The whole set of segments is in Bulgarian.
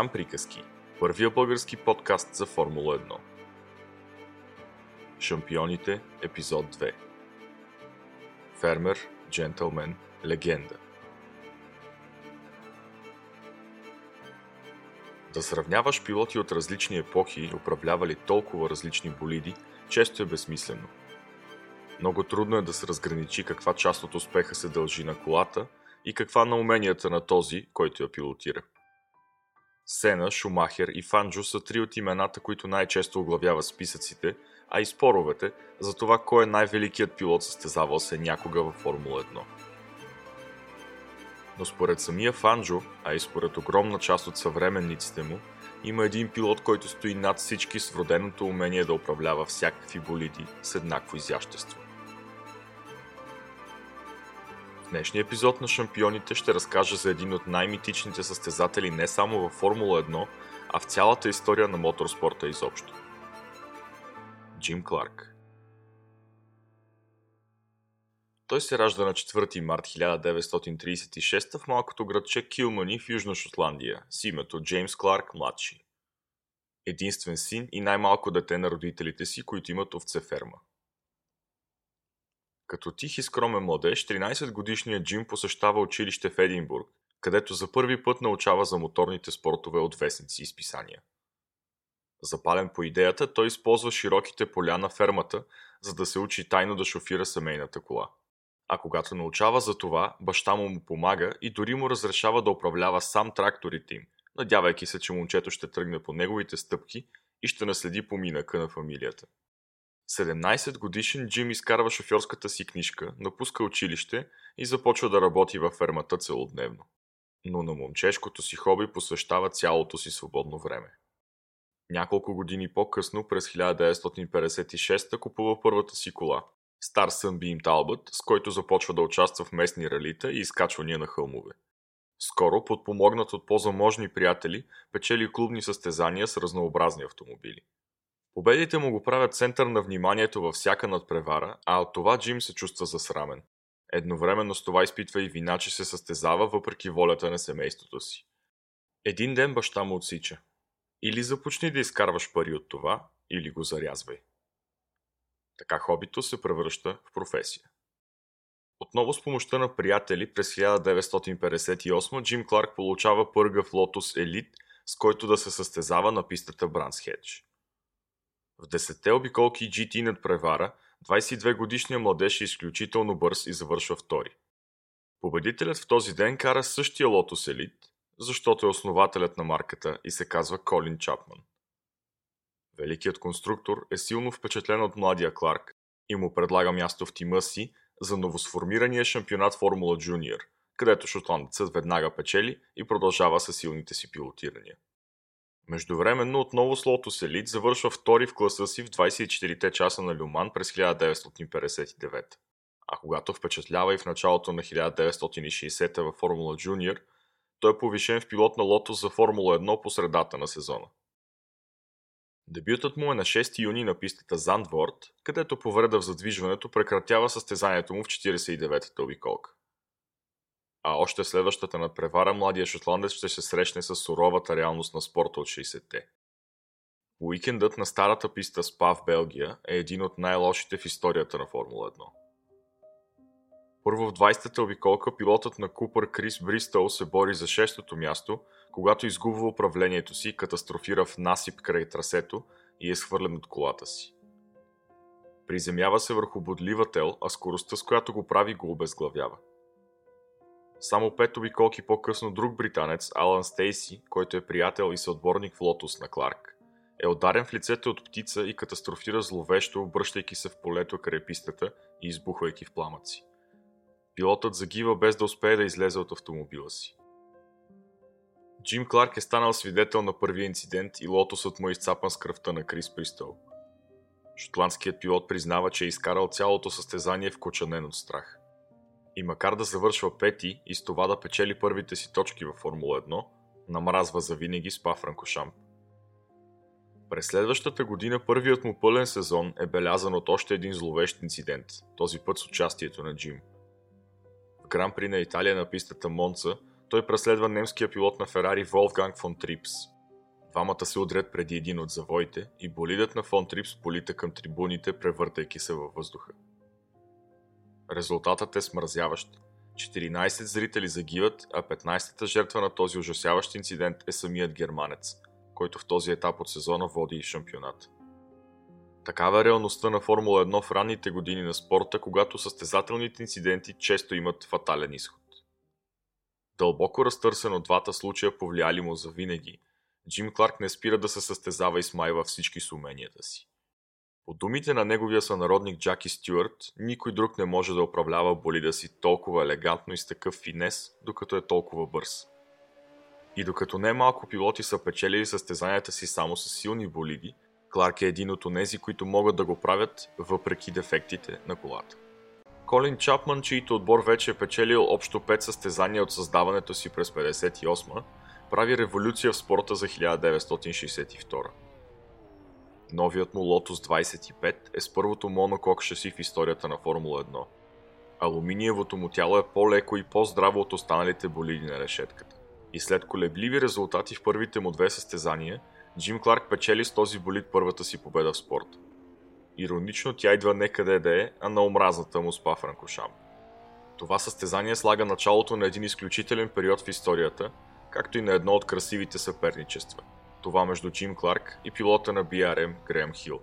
Гран приказки. Първия български подкаст за Формула 1. Шампионите, епизод 2. Фермер, джентълмен, легенда. Да сравняваш пилоти от различни епохи, управлявали толкова различни болиди, често е безсмислено. Много трудно е да се разграничи каква част от успеха се дължи на колата и каква на уменията на този, който я пилотира. Сена, Шумахер и Фанджо са три от имената, които най-често оглавяват списъците, а и споровете за това кой е най-великият пилот състезавал се някога във Формула 1. Но според самия Фанджо, а и според огромна част от съвременниците му, има един пилот, който стои над всички с вроденото умение да управлява всякакви болиди с еднакво изящество. Днешния епизод на Шампионите ще разкажа за един от най-митичните състезатели не само във Формула 1, а в цялата история на моторспорта изобщо. Джим Кларк Той се ражда на 4 март 1936 в малкото градче Килмани в Южна Шотландия с името Джеймс Кларк младши. Единствен син и най-малко дете на родителите си, които имат овце ферма. Като тих и скромен младеж, 13-годишният Джим посещава училище в Единбург, където за първи път научава за моторните спортове от вестници и списания. Запален по идеята, той използва широките поля на фермата, за да се учи тайно да шофира семейната кола. А когато научава за това, баща му му помага и дори му разрешава да управлява сам тракторите им, надявайки се, че момчето ще тръгне по неговите стъпки и ще наследи поминъка на фамилията. 17 годишен Джим изкарва шофьорската си книжка, напуска училище и започва да работи във фермата целодневно. Но на момчешкото си хоби посвещава цялото си свободно време. Няколко години по-късно, през 1956, купува първата си кола – Стар Sunbeam Talbot, с който започва да участва в местни ралита и изкачвания на хълмове. Скоро, подпомогнат от по-заможни приятели, печели клубни състезания с разнообразни автомобили. Победите му го правят център на вниманието във всяка надпревара, а от това Джим се чувства засрамен. Едновременно с това изпитва и вина, че се състезава въпреки волята на семейството си. Един ден баща му отсича. Или започни да изкарваш пари от това, или го зарязвай. Така хобито се превръща в професия. Отново с помощта на приятели през 1958 Джим Кларк получава пъргав Лотос Елит, с който да се състезава на пистата Бранс Хедж. В десетте обиколки GT над превара, 22 годишният младеж е изключително бърз и завършва втори. Победителят в този ден кара същия Lotus Elite, защото е основателят на марката и се казва Колин Чапман. Великият конструктор е силно впечатлен от младия Кларк и му предлага място в тима си за новосформирания шампионат Формула Junior, където шотландецът веднага печели и продължава със силните си пилотирания. Междувременно отново с Lotus Elite завършва втори в класа си в 24-те часа на Люман през 1959. А когато впечатлява и в началото на 1960 във Формула Junior, той е повишен в пилот на Лотос за Формула 1 по средата на сезона. Дебютът му е на 6 юни на пистата Зандворд, където повреда в задвижването прекратява състезанието му в 49-та обиколка а още следващата надпревара младия шотландец ще се срещне с суровата реалност на спорта от 60-те. Уикендът на старата писта СПА в Белгия е един от най-лошите в историята на Формула 1. Първо в 20-та обиколка пилотът на Купър Крис Бристъл се бори за шестото място, когато изгубва управлението си, катастрофира в насип край трасето и е схвърлен от колата си. Приземява се върху бодлива тел, а скоростта с която го прави го обезглавява. Само пет обиколки по-късно друг британец, Алан Стейси, който е приятел и съотборник в Лотос на Кларк, е ударен в лицето от птица и катастрофира зловещо, обръщайки се в полето край пистата и избухвайки в пламъци. Пилотът загива без да успее да излезе от автомобила си. Джим Кларк е станал свидетел на първия инцидент и лотосът му е изцапан с кръвта на Крис Пристъл. Шотландският пилот признава, че е изкарал цялото състезание в кочанен от страх. И макар да завършва пети и с това да печели първите си точки във Формула 1, намразва за винаги Спа Франкошамп. През следващата година първият му пълен сезон е белязан от още един зловещ инцидент, този път с участието на Джим. В Гран При на Италия на пистата Монца той преследва немския пилот на Ферари Волфганг фон Трипс. Двамата се удрят преди един от завоите и болидът на фон Трипс полита към трибуните, превъртайки се във въздуха. Резултатът е смразяващ. 14 зрители загиват, а 15-та жертва на този ужасяващ инцидент е самият германец, който в този етап от сезона води и шампионат. Такава е реалността на Формула 1 в ранните години на спорта, когато състезателните инциденти често имат фатален изход. Дълбоко разтърсен от двата случая повлияли му за винаги, Джим Кларк не спира да се състезава и смайва всички с уменията си. По думите на неговия сънародник Джаки Стюарт, никой друг не може да управлява болида си толкова елегантно и с такъв финес, докато е толкова бърз. И докато не малко пилоти са печелили състезанията си само с силни болиди, Кларк е един от онези, които могат да го правят въпреки дефектите на колата. Колин Чапман, чийто отбор вече е печелил общо 5 състезания от създаването си през 58 прави революция в спорта за 1962. Новият му Lotus 25 е с първото монокок шаси в историята на Формула 1. Алуминиевото му тяло е по-леко и по-здраво от останалите болиди на решетката. И след колебливи резултати в първите му две състезания, Джим Кларк печели с този болид първата си победа в спорта. Иронично тя идва не къде да е, а на омразната му спа Франкошам. Това състезание слага началото на един изключителен период в историята, както и на едно от красивите съперничества. Това между Джим Кларк и пилота на BRM Греъм Хил.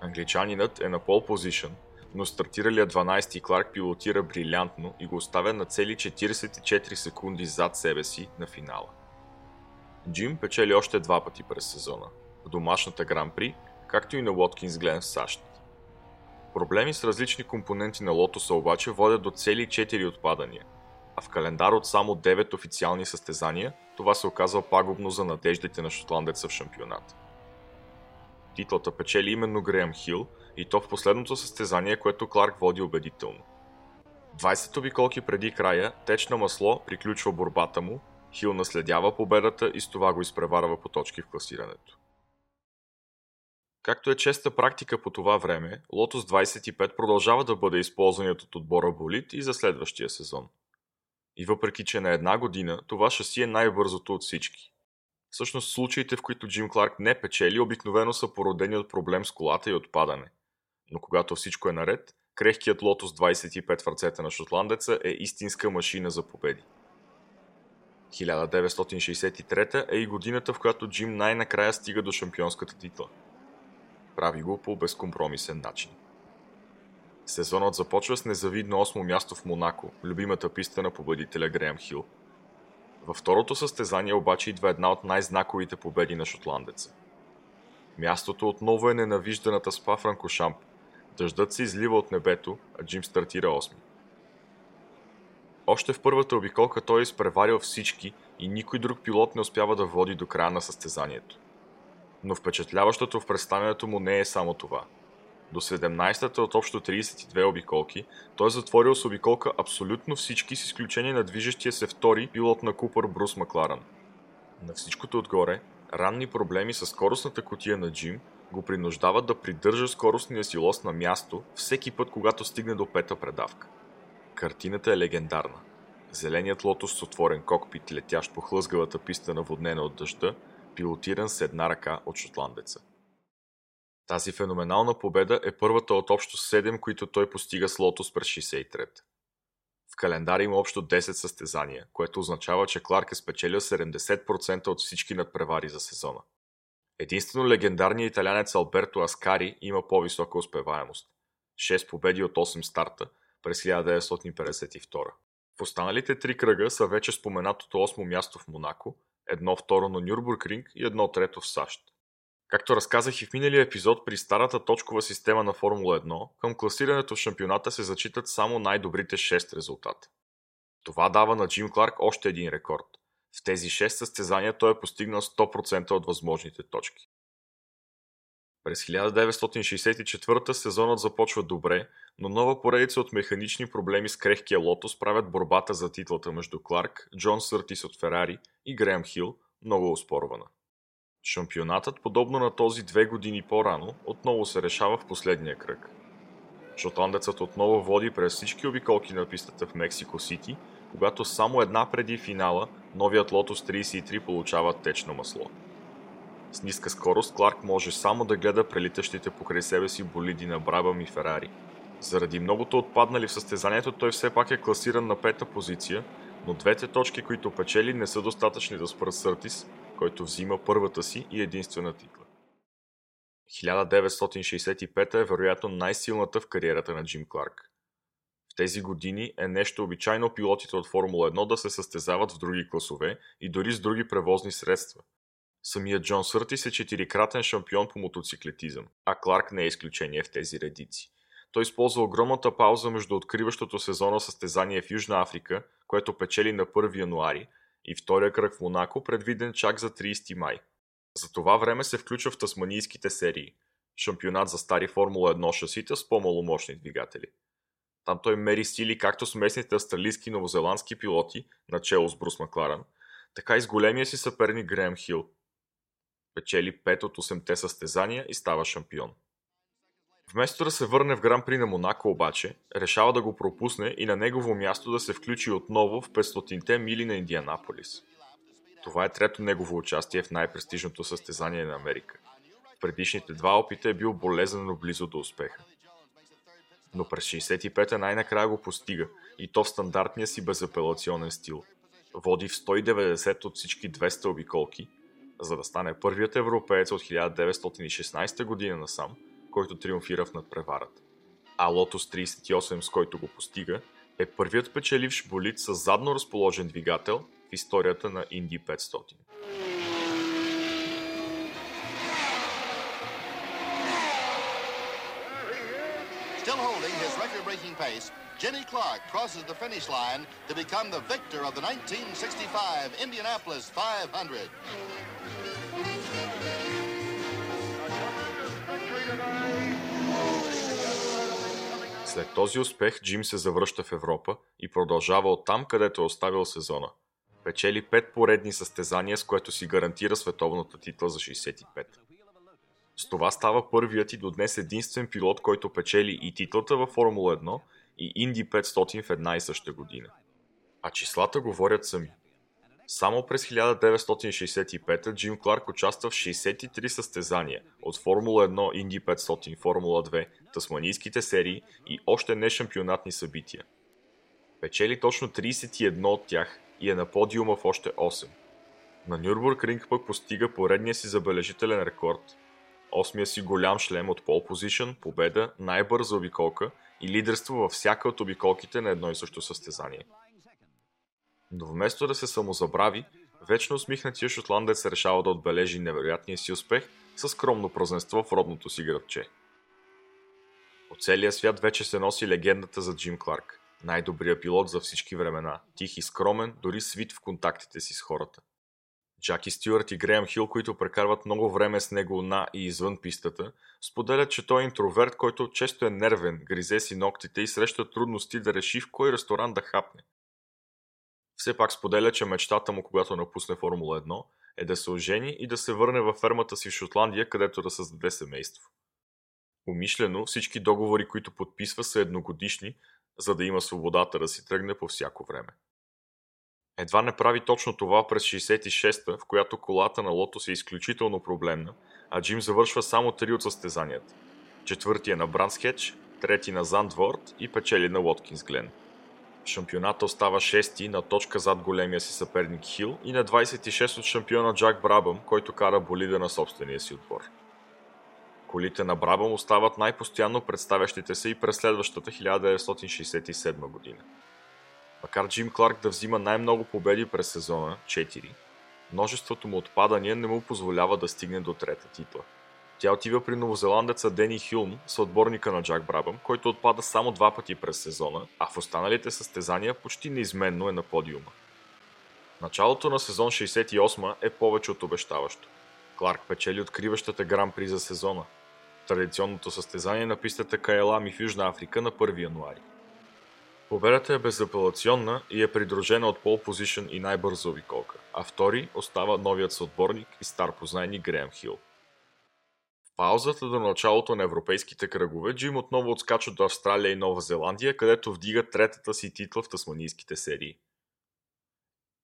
Англичанинът е на пол позишън, но стартиралия 12-ти Кларк пилотира брилянтно и го оставя на цели 44 секунди зад себе си на финала. Джим печели още два пъти през сезона, в домашната Гран-при, както и на Уоткинс Глен в САЩ. Проблеми с различни компоненти на лотоса обаче водят до цели 4 отпадания, а в календар от само 9 официални състезания това се оказва пагубно за надеждите на шотландеца в шампионат. Титлата печели именно Греъм Хил и то в последното състезание, което Кларк води убедително. 20 обиколки преди края, течна масло приключва борбата му Хил наследява победата и с това го изпреварва по точки в класирането. Както е честа практика по това време, Lotus 25 продължава да бъде използваният от отбора болит и за следващия сезон. И въпреки, че на една година, това шаси е най-бързото от всички. Всъщност случаите, в които Джим Кларк не печели, обикновено са породени от проблем с колата и отпадане. Но когато всичко е наред, крехкият Lotus 25 в ръцете на шотландеца е истинска машина за победи. 1963 е и годината, в която Джим най-накрая стига до шампионската титла. Прави го по безкомпромисен начин. Сезонът започва с незавидно 8 място в Монако, любимата писта на победителя Греъм Хил. Във второто състезание обаче идва една от най-знаковите победи на шотландеца. Мястото отново е ненавижданата спа Франкошамп. Дъждът се излива от небето, а Джим стартира 8. Още в първата обиколка той е изпреварил всички и никой друг пилот не успява да води до края на състезанието. Но впечатляващото в представянето му не е само това. До 17-та от общо 32 обиколки, той е затворил с обиколка абсолютно всички с изключение на движещия се втори пилот на Купър Брус Макларан. На всичкото отгоре, ранни проблеми с скоростната котия на Джим го принуждават да придържа скоростния си лос на място всеки път, когато стигне до пета предавка. Картината е легендарна. Зеленият лотос с отворен кокпит, летящ по хлъзгавата писта наводнена от дъжда, пилотиран с една ръка от шотландеца. Тази феноменална победа е първата от общо 7, които той постига с лотос през 63 В календар има общо 10 състезания, което означава, че Кларк е спечелил 70% от всички надпревари за сезона. Единствено легендарният италянец Алберто Аскари има по-висока успеваемост. 6 победи от 8 старта – през 1952. В останалите три кръга са вече споменатото 8 място в Монако, едно второ на Нюрбургринг и едно трето в САЩ. Както разказах и в миналия епизод, при старата точкова система на Формула 1, към класирането в шампионата се зачитат само най-добрите 6 резултата. Това дава на Джим Кларк още един рекорд. В тези 6 състезания той е постигнал 100% от възможните точки. През 1964 сезонът започва добре, но нова поредица от механични проблеми с крехкия Лотос правят борбата за титлата между Кларк, Джон Съртис от Ферари и Греъм Хил много успорвана. Шампионатът, подобно на този две години по-рано, отново се решава в последния кръг. Шотландецът отново води през всички обиколки на пистата в Мексико Сити, когато само една преди финала новият Lotus 33 получава течно масло. С ниска скорост Кларк може само да гледа прелитащите покрай себе си болиди на Брабъм и Ферари. Заради многото отпаднали в състезанието той все пак е класиран на пета позиция, но двете точки, които печели, не са достатъчни да спрат Съртис, който взима първата си и единствена титла. 1965 е вероятно най-силната в кариерата на Джим Кларк. В тези години е нещо обичайно пилотите от Формула 1 да се състезават в други класове и дори с други превозни средства. Самият Джон Съртис е четирикратен шампион по мотоциклетизъм, а Кларк не е изключение в тези редици. Той използва огромната пауза между откриващото сезона състезание в Южна Африка, което печели на 1 януари, и втория кръг в Монако, предвиден чак за 30 май. За това време се включва в тасманийските серии – шампионат за стари Формула 1 шасита с по-маломощни двигатели. Там той мери сили както с местните австралийски и новозеландски пилоти, начало с Брус Макларен, така и с големия си съперник Греъм Хил. Печели 5 от 8-те състезания и става шампион. Вместо да се върне в Гран При на Монако обаче, решава да го пропусне и на негово място да се включи отново в 500-те мили на Индианаполис. Това е трето негово участие в най-престижното състезание на Америка. В предишните два опита е бил болезнено близо до успеха. Но през 65-та най-накрая го постига и то в стандартния си безапелационен стил. Води в 190 от всички 200 обиколки, за да стане първият европеец от 1916 година насам – който триумфира в надпреварата. А Lotus 38, с който го постига, е първият печеливш болид с задно разположен двигател в историята на Indy 500. Still holding his Jenny Clark crosses the finish line to become the victor of the 1965 Indianapolis 500. След този успех Джим се завръща в Европа и продължава от там, където е оставил сезона. Печели 5 поредни състезания, с което си гарантира световната титла за 65. С това става първият и до днес единствен пилот, който печели и титлата във Формула 1 и Инди 500 в една и съща година. А числата говорят сами. Само през 1965 Джим Кларк участва в 63 състезания от Формула 1, Инди 500, Формула 2, тасманийските серии и още не шампионатни събития. Печели точно 31 от тях и е на подиума в още 8. На Нюрбург Ринг пък постига поредния си забележителен рекорд. Осмия си голям шлем от пол позишън, победа, най-бърза обиколка и лидерство във всяка от обиколките на едно и също състезание – но вместо да се самозабрави, вечно усмихнатия шотландец решава да отбележи невероятния си успех с скромно празненство в родното си градче. От целия свят вече се носи легендата за Джим Кларк, най-добрият пилот за всички времена, тих и скромен, дори свит в контактите си с хората. Джаки Стюарт и Греъм Хил, които прекарват много време с него на и извън пистата, споделят, че той е интроверт, който често е нервен, гризе си ногтите и среща трудности да реши в кой ресторант да хапне. Все пак споделя, че мечтата му, когато напусне Формула 1, е да се ожени и да се върне във фермата си в Шотландия, където да създаде семейство. Умишлено всички договори, които подписва, са едногодишни, за да има свободата да си тръгне по всяко време. Едва не прави точно това през 66-та, в която колата на Лотос е изключително проблемна, а Джим завършва само три от състезанията. Четвърти е на Брансхедж, трети на Зандворд и печели на Уоткинс Глен – шампионата остава 6 на точка зад големия си съперник Хил и на 26 от шампиона Джак Брабъм, който кара болида на собствения си отбор. Колите на Брабъм остават най-постоянно представящите се и през следващата 1967 година. Макар Джим Кларк да взима най-много победи през сезона 4, множеството му отпадания не му позволява да стигне до трета титла – тя отива при новозеландеца Дени Хюлм, съотборника на Джак Брабъм, който отпада само два пъти през сезона, а в останалите състезания почти неизменно е на подиума. Началото на сезон 68 е повече от обещаващо. Кларк печели откриващата гран при за сезона. Традиционното състезание на пистата Каелами в Южна Африка на 1 януари. Победата е безапелационна и е придружена от пол позишън и най-бърза обиколка, а втори остава новият съотборник и стар познайник Греъм Хил – паузата до началото на европейските кръгове, Джим отново отскача до Австралия и Нова Зеландия, където вдига третата си титла в тасманийските серии.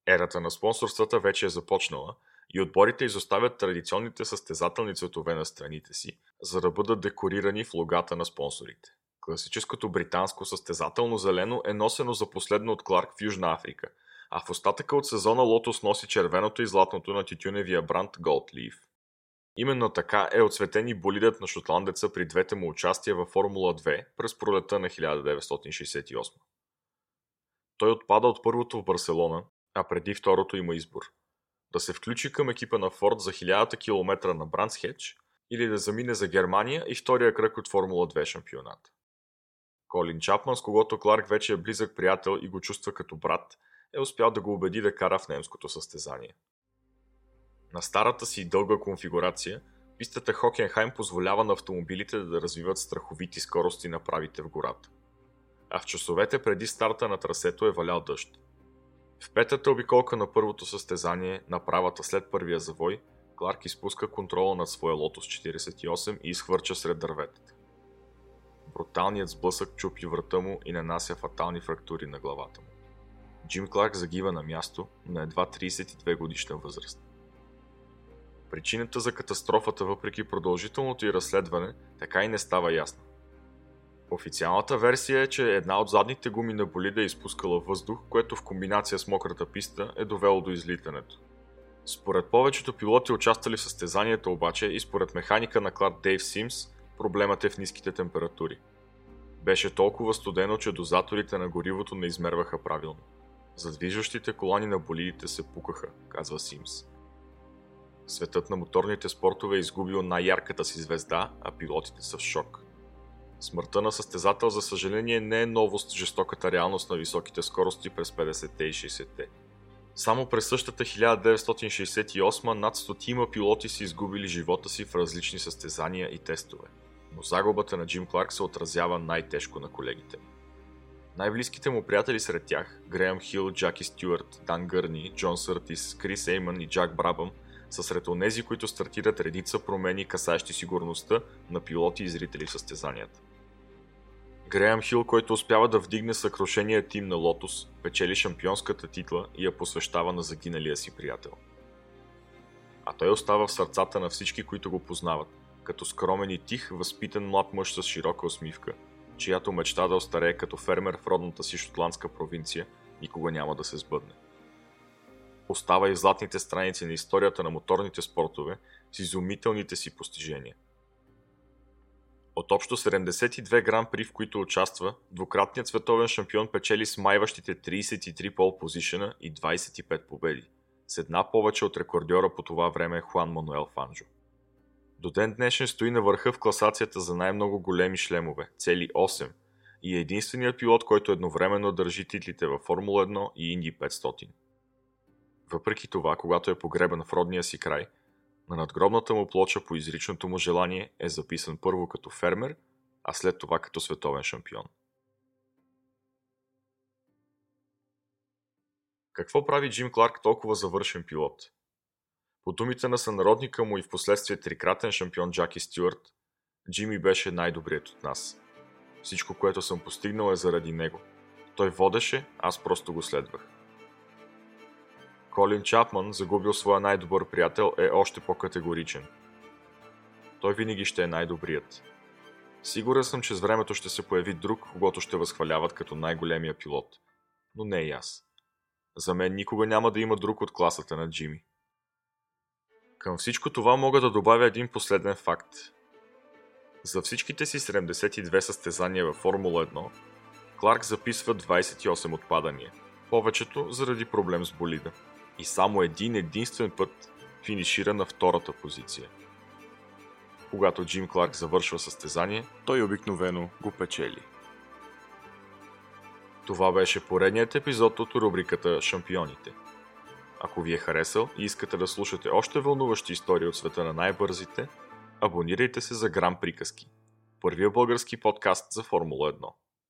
Ерата на спонсорствата вече е започнала и отборите изоставят традиционните състезателни цветове на страните си, за да бъдат декорирани в логата на спонсорите. Класическото британско състезателно зелено е носено за последно от Кларк в Южна Африка, а в остатъка от сезона Лотос носи червеното и златното на тютюневия бранд Gold Leaf. Именно така е оцветен и болидът на шотландеца при двете му участия във Формула 2 през пролета на 1968. Той отпада от първото в Барселона, а преди второто има избор. Да се включи към екипа на Форд за 1000 км на Бранс Хедж или да замине за Германия и втория кръг от Формула 2 шампионат. Колин Чапман, с когото Кларк вече е близък приятел и го чувства като брат, е успял да го убеди да кара в немското състезание. На старата си дълга конфигурация, пистата Хокенхайм позволява на автомобилите да развиват страховити скорости на правите в гората. А в часовете преди старта на трасето е валял дъжд. В петата обиколка на първото състезание, на правата след първия завой, Кларк изпуска контрола над своя Лотос 48 и изхвърча сред дърветата. Бруталният сблъсък чупи врата му и нанася фатални фрактури на главата му. Джим Кларк загива на място на едва 32 годишна възраст. Причината за катастрофата, въпреки продължителното и разследване, така и не става ясна. Официалната версия е, че една от задните гуми на болида е изпускала въздух, което в комбинация с мократа писта е довело до излитането. Според повечето пилоти участвали в състезанието обаче и според механика на Клад Дейв Симс, проблемът е в ниските температури. Беше толкова студено, че дозаторите на горивото не измерваха правилно. Задвижващите колани на болидите се пукаха, казва Симс. Светът на моторните спортове е изгубил най-ярката си звезда, а пилотите са в шок. Смъртта на състезател, за съжаление, не е новост жестоката реалност на високите скорости през 50-те и 60-те. Само през същата 1968 над 100 пилоти са изгубили живота си в различни състезания и тестове. Но загубата на Джим Кларк се отразява най-тежко на колегите Най-близките му приятели сред тях, Греъм Хил, Джаки Стюарт, Дан Гърни, Джон Съртис, Крис Ейман и Джак Брабъм са сред онези, които стартират редица промени, касащи сигурността на пилоти и зрители в състезанията. Греъм Хил, който успява да вдигне съкрушения тим на Лотос, печели шампионската титла и я посвещава на загиналия си приятел. А той остава в сърцата на всички, които го познават, като скромен и тих, възпитан млад мъж с широка усмивка, чиято мечта да остарее като фермер в родната си шотландска провинция никога няма да се сбъдне. Остава и златните страници на историята на моторните спортове с изумителните си постижения – от общо 72 гран при, в които участва, двукратният световен шампион печели смайващите 33 пол позишена и 25 победи, с една повече от рекордьора по това време Хуан Мануел Фанджо. До ден днешен стои на върха в класацията за най-много големи шлемове, цели 8, и е единственият пилот, който едновременно държи титлите във Формула 1 и Инди 500. Въпреки това, когато е погребан в родния си край – на надгробната му плоча по изричното му желание е записан първо като фермер, а след това като световен шампион. Какво прави Джим Кларк толкова завършен пилот? По думите на сънародника му и в последствие трикратен шампион Джаки Стюарт, Джими беше най-добрият от нас. Всичко, което съм постигнал е заради него. Той водеше, аз просто го следвах. Колин Чапман, загубил своя най-добър приятел, е още по-категоричен. Той винаги ще е най-добрият. Сигурен съм, че с времето ще се появи друг, когато ще възхваляват като най-големия пилот. Но не и аз. За мен никога няма да има друг от класата на Джими. Към всичко това мога да добавя един последен факт. За всичките си 72 състезания във Формула 1, Кларк записва 28 отпадания, повечето заради проблем с болида и само един единствен път финишира на втората позиция. Когато Джим Кларк завършва състезание, той обикновено го печели. Това беше поредният епизод от рубриката Шампионите. Ако ви е харесал и искате да слушате още вълнуващи истории от света на най-бързите, абонирайте се за Грам Приказки, първия български подкаст за Формула 1.